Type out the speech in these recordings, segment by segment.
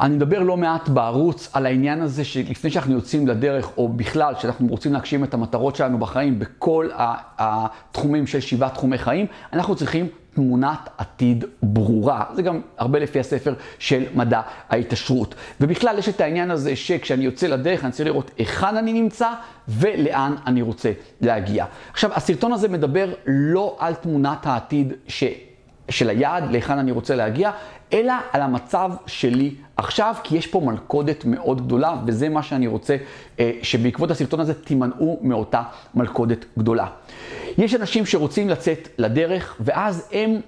אני מדבר לא מעט בערוץ על העניין הזה שלפני שאנחנו יוצאים לדרך, או בכלל, שאנחנו רוצים להגשים את המטרות שלנו בחיים בכל התחומים של שבעה תחומי חיים, אנחנו צריכים תמונת עתיד ברורה. זה גם הרבה לפי הספר של מדע ההתעשרות. ובכלל יש את העניין הזה שכשאני יוצא לדרך אני צריך לראות היכן אני נמצא ולאן אני רוצה להגיע. עכשיו, הסרטון הזה מדבר לא על תמונת העתיד ש... של היעד, להיכן אני רוצה להגיע, אלא על המצב שלי עכשיו, כי יש פה מלכודת מאוד גדולה, וזה מה שאני רוצה אה, שבעקבות הסרטון הזה תימנעו מאותה מלכודת גדולה. יש אנשים שרוצים לצאת לדרך, ואז הם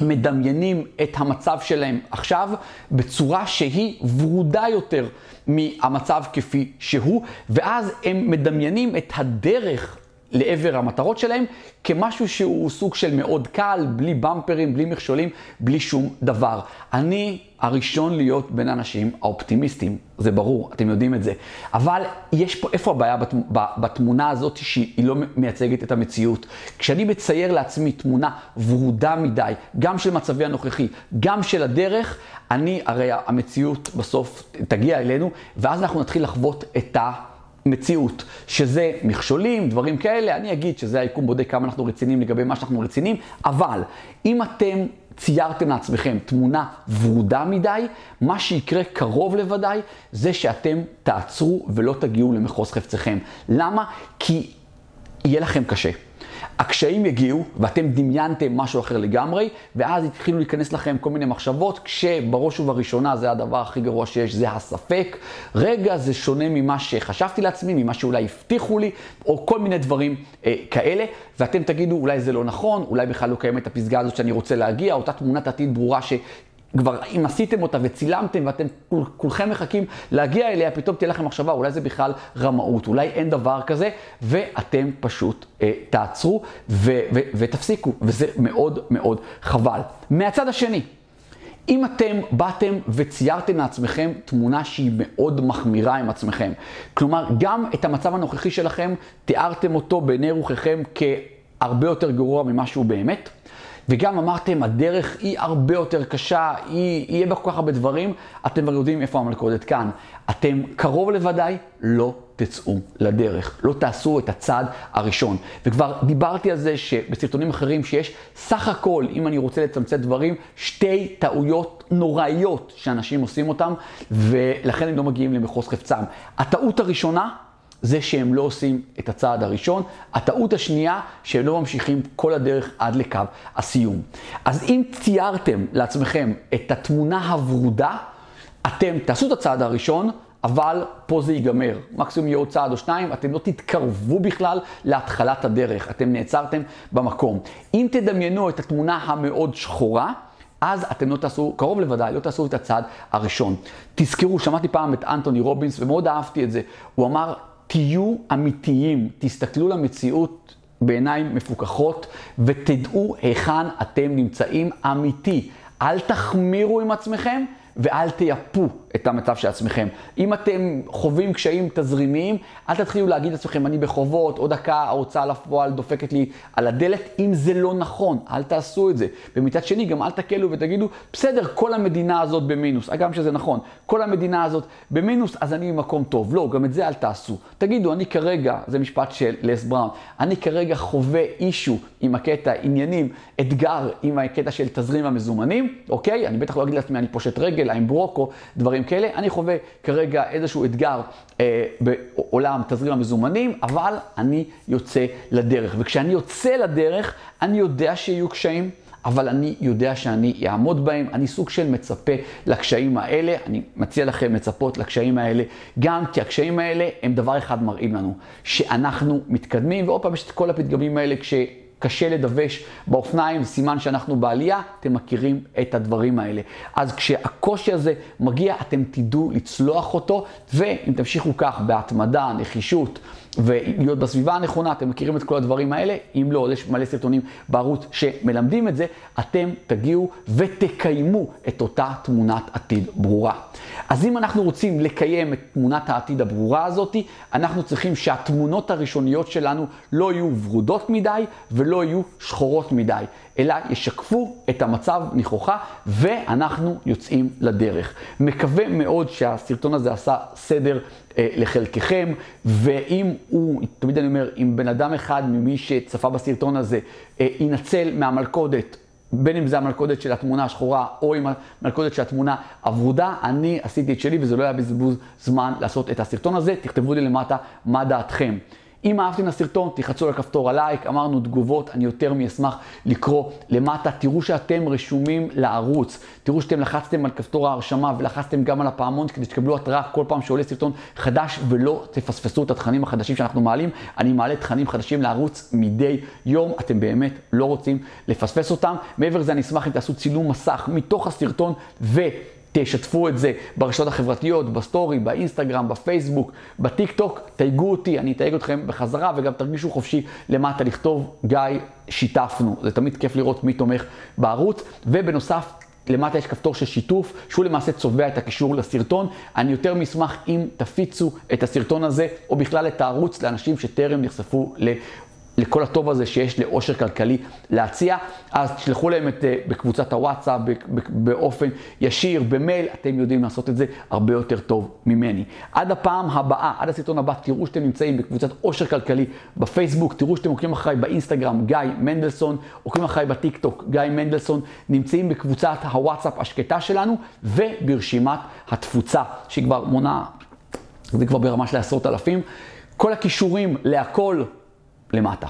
מדמיינים את המצב שלהם עכשיו בצורה שהיא ורודה יותר מהמצב כפי שהוא, ואז הם מדמיינים את הדרך לעבר המטרות שלהם כמשהו שהוא סוג של מאוד קל, בלי במפרים, בלי מכשולים, בלי שום דבר. אני הראשון להיות בין האנשים האופטימיסטים, זה ברור, אתם יודעים את זה. אבל יש פה, איפה הבעיה בת, בתמונה הזאת שהיא לא מייצגת את המציאות? כשאני מצייר לעצמי תמונה ורודה מדי, גם של מצבי הנוכחי, גם של הדרך, אני, הרי המציאות בסוף תגיע אלינו, ואז אנחנו נתחיל לחוות את ה... מציאות, שזה מכשולים, דברים כאלה, אני אגיד שזה היקום בודק כמה אנחנו רציניים לגבי מה שאנחנו רציניים, אבל אם אתם ציירתם לעצמכם תמונה ורודה מדי, מה שיקרה קרוב לוודאי זה שאתם תעצרו ולא תגיעו למחוז חפציכם. למה? כי יהיה לכם קשה. הקשיים יגיעו, ואתם דמיינתם משהו אחר לגמרי, ואז התחילו להיכנס לכם כל מיני מחשבות, כשבראש ובראשונה זה הדבר הכי גרוע שיש, זה הספק. רגע, זה שונה ממה שחשבתי לעצמי, ממה שאולי הבטיחו לי, או כל מיני דברים אה, כאלה, ואתם תגידו, אולי זה לא נכון, אולי בכלל לא קיימת הפסגה הזאת שאני רוצה להגיע, אותה תמונת עתיד ברורה ש... כבר אם עשיתם אותה וצילמתם ואתם כול, כולכם מחכים להגיע אליה, פתאום תהיה לכם מחשבה, אולי זה בכלל רמאות, אולי אין דבר כזה, ואתם פשוט אה, תעצרו ו, ו, ותפסיקו, וזה מאוד מאוד חבל. מהצד השני, אם אתם באתם וציירתם לעצמכם תמונה שהיא מאוד מחמירה עם עצמכם, כלומר, גם את המצב הנוכחי שלכם, תיארתם אותו בעיני רוחכם כהרבה יותר גרוע ממה שהוא באמת, וגם אמרתם, הדרך היא הרבה יותר קשה, היא, יהיה בה כל כך הרבה דברים, אתם כבר יודעים איפה המלכודת כאן. אתם קרוב לוודאי לא תצאו לדרך, לא תעשו את הצעד הראשון. וכבר דיברתי על זה שבסרטונים אחרים שיש סך הכל, אם אני רוצה לצמצם דברים, שתי טעויות נוראיות שאנשים עושים אותם, ולכן הם לא מגיעים למחוז חפצם. הטעות הראשונה, זה שהם לא עושים את הצעד הראשון. הטעות השנייה, שהם לא ממשיכים כל הדרך עד לקו הסיום. אז אם ציירתם לעצמכם את התמונה הוורודה, אתם תעשו את הצעד הראשון, אבל פה זה ייגמר. מקסימום יהיה עוד צעד או שניים, אתם לא תתקרבו בכלל להתחלת הדרך, אתם נעצרתם במקום. אם תדמיינו את התמונה המאוד שחורה, אז אתם לא תעשו, קרוב לוודאי, לא תעשו את הצעד הראשון. תזכרו, שמעתי פעם את אנטוני רובינס ומאוד אהבתי את זה. הוא אמר, תהיו אמיתיים, תסתכלו למציאות בעיניים מפוקחות ותדעו היכן אתם נמצאים אמיתי. אל תחמירו עם עצמכם ואל תייפו את המצב של עצמכם. אם אתם חווים קשיים תזרימיים, אל תתחילו להגיד לעצמכם, אני בחובות, עוד דקה ההוצאה לפועל דופקת לי על הדלת, אם זה לא נכון, אל תעשו את זה. ומצד שני, גם אל תקלו ותגידו, בסדר, כל המדינה הזאת במינוס, אגב שזה נכון, כל המדינה הזאת במינוס, אז אני במקום טוב. לא, גם את זה אל תעשו. תגידו, אני כרגע, זה משפט של לס בראון, אני כרגע חווה אישו עם הקטע עניינים, אתגר עם הקטע של תזרים המזומנים, אוקיי? אני בטח לא אגיד לעצמי, אני פושט רגל, עם ברוקו, דברים כאלה. אני חווה כרגע איזשהו אתגר אה, בעולם תזרים המזומנים, אבל אני יוצא לדרך. וכשאני יוצא לדרך, אני יודע שיהיו קשיים. אבל אני יודע שאני אעמוד בהם, אני סוג של מצפה לקשיים האלה, אני מציע לכם לצפות לקשיים האלה, גם כי הקשיים האלה הם דבר אחד מראים לנו, שאנחנו מתקדמים, ועוד פעם יש את כל הפתגמים האלה כש... קשה לדווש באופניים, סימן שאנחנו בעלייה, אתם מכירים את הדברים האלה. אז כשהקושי הזה מגיע, אתם תדעו לצלוח אותו, ואם תמשיכו כך בהתמדה, נחישות, ולהיות בסביבה הנכונה, אתם מכירים את כל הדברים האלה, אם לא, יש מלא סרטונים בערוץ שמלמדים את זה, אתם תגיעו ותקיימו את אותה תמונת עתיד ברורה. אז אם אנחנו רוצים לקיים את תמונת העתיד הברורה הזאת, אנחנו צריכים שהתמונות הראשוניות שלנו לא יהיו ורודות מדי ולא יהיו שחורות מדי, אלא ישקפו את המצב נכוחה ואנחנו יוצאים לדרך. מקווה מאוד שהסרטון הזה עשה סדר אה, לחלקכם, ואם הוא, תמיד אני אומר, אם בן אדם אחד ממי שצפה בסרטון הזה אה, ינצל מהמלכודת בין אם זה המלכודת של התמונה השחורה או עם המלכודת של התמונה הוורודה, אני עשיתי את שלי וזה לא היה בזבוז זמן לעשות את הסרטון הזה. תכתבו לי למטה מה דעתכם. אם אהבתם את הסרטון, תחצו על הכפתור הלייק, אמרנו תגובות, אני יותר מאשמח לקרוא למטה. תראו שאתם רשומים לערוץ, תראו שאתם לחצתם על כפתור ההרשמה ולחצתם גם על הפעמון כדי שתקבלו התראה כל פעם שעולה סרטון חדש ולא תפספסו את התכנים החדשים שאנחנו מעלים. אני מעלה תכנים חדשים לערוץ מדי יום, אתם באמת לא רוצים לפספס אותם. מעבר לזה אני אשמח אם תעשו צילום מסך מתוך הסרטון ו... תשתפו את זה ברשתות החברתיות, בסטורי, באינסטגרם, בפייסבוק, בטיק טוק, תייגו אותי, אני אתייג אתכם בחזרה וגם תרגישו חופשי למטה לכתוב גיא, שיתפנו. זה תמיד כיף לראות מי תומך בערוץ. ובנוסף, למטה יש כפתור של שיתוף, שהוא למעשה צובע את הקישור לסרטון. אני יותר משמח אם תפיצו את הסרטון הזה, או בכלל את הערוץ לאנשים שטרם נחשפו לכל הטוב הזה שיש לאושר כלכלי להציע, אז תשלחו להם את, אה, בקבוצת הוואטסאפ, באופן ישיר, במייל, אתם יודעים לעשות את זה הרבה יותר טוב ממני. עד הפעם הבאה, עד הסרטון הבא, תראו שאתם נמצאים בקבוצת אושר כלכלי בפייסבוק, תראו שאתם עוקבים אחריי באינסטגרם, גיא מנדלסון, עוקבים אחריי בטיקטוק, גיא מנדלסון, נמצאים בקבוצת הוואטסאפ השקטה שלנו וברשימת התפוצה, שהיא כבר מונה, זה כבר ברמה של עשרות אלפים. כל הכישורים להכל למטה.